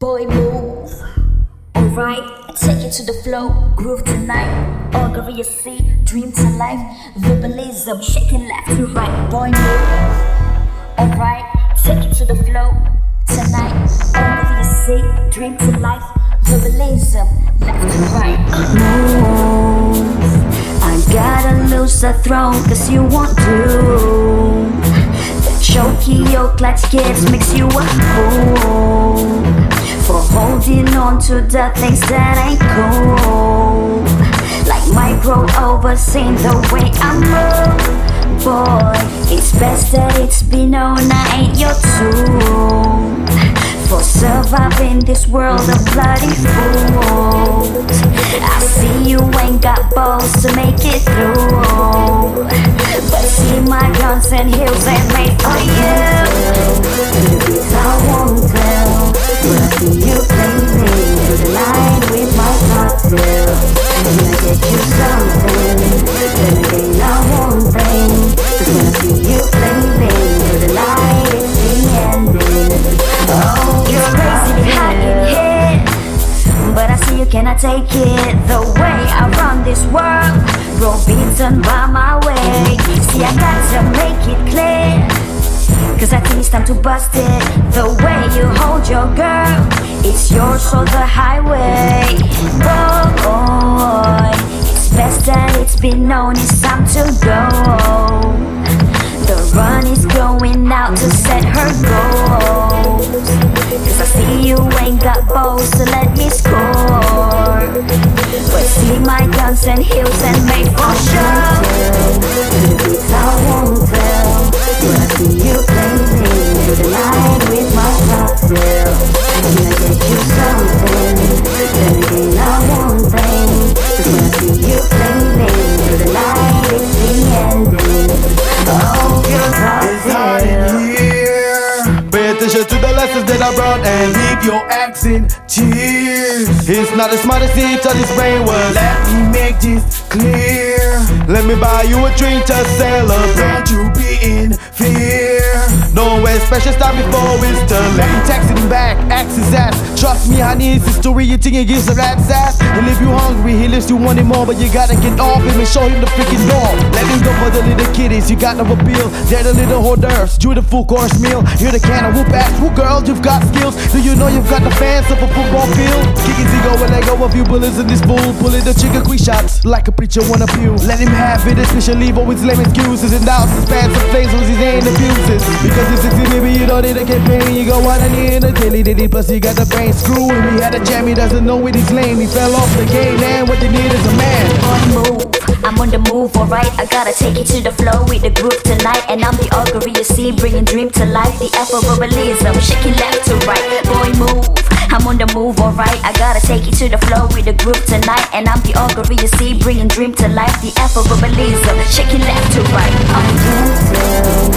Boy, move. Alright, take it to the flow. Groove tonight. Augury, you see. Dream to life. Verbalism, shaking left to right. Boy, move. Alright, take it to the flow. Tonight. Augury, you see. Dream to life. Verbalism, left to right. Move. I gotta lose the throne, cause you want to. The choky your clutch kids makes you a fool. Holding on to the things that ain't cool. Like micro overseeing the way I move. Boy, it's best that it's been known I ain't your tool. For surviving this world of bloody fools. I see you ain't got balls to make it through. But see my guns and heels ain't made for you. Take it the way I run this world. Beaten by my way. See, I got to make it clear. Cause I think it's time to bust it. The way you hold your girl, it's yours so the highway. Oh, boy, it's best that it's been known, it's time to go. The run is going out to set her goals. Cause I see you ain't got balls to let me score. But see my guns and heels and make for sure. I won't tell. But I see you playing with the line with my cocktail. And It's not as smart as he thought his brain was. Let me make this clear. Let me buy you a drink to celebrate Don't you being fear. No way special start before it's too late. He text him back, ask his ass. Trust me, honey, it's a story you think he gives a rat's ass. And if you he lives you wanting more, but you gotta get off him and show him the freaking door. Let him go for the little kiddies, you got no appeal. They're the little hors d'oeuvres, do the full course meal. Hear the can of whoop ass, who girl, you've got skills. Do you know you've got the fans of a football field? Kick easy go and let go a few bullets in this fool. Pulling the trigger quick shots like a preacher wanna pew. Let him have it, especially for his lame excuses and doubts his pants and flames with his ain't abuses. Because it's 60, baby, you don't need a campaign. You go out and in a daily ditty, plus you got the brain screw. He had a jam, he doesn't know it, he's lame. He fell off the game, and what you need is a man. Boy, move. I'm on the move, alright. I gotta take it to the flow with the groove tonight. And I'm the augury, you see, bringing dream to life. The Afroverbalism, shaking left to right. Boy, move. I'm on the move, alright. I gotta take it to the flow with the groove tonight. And I'm the augury, you see, bringing dream to life. The Afroverbalism, shaking left to right. Uh.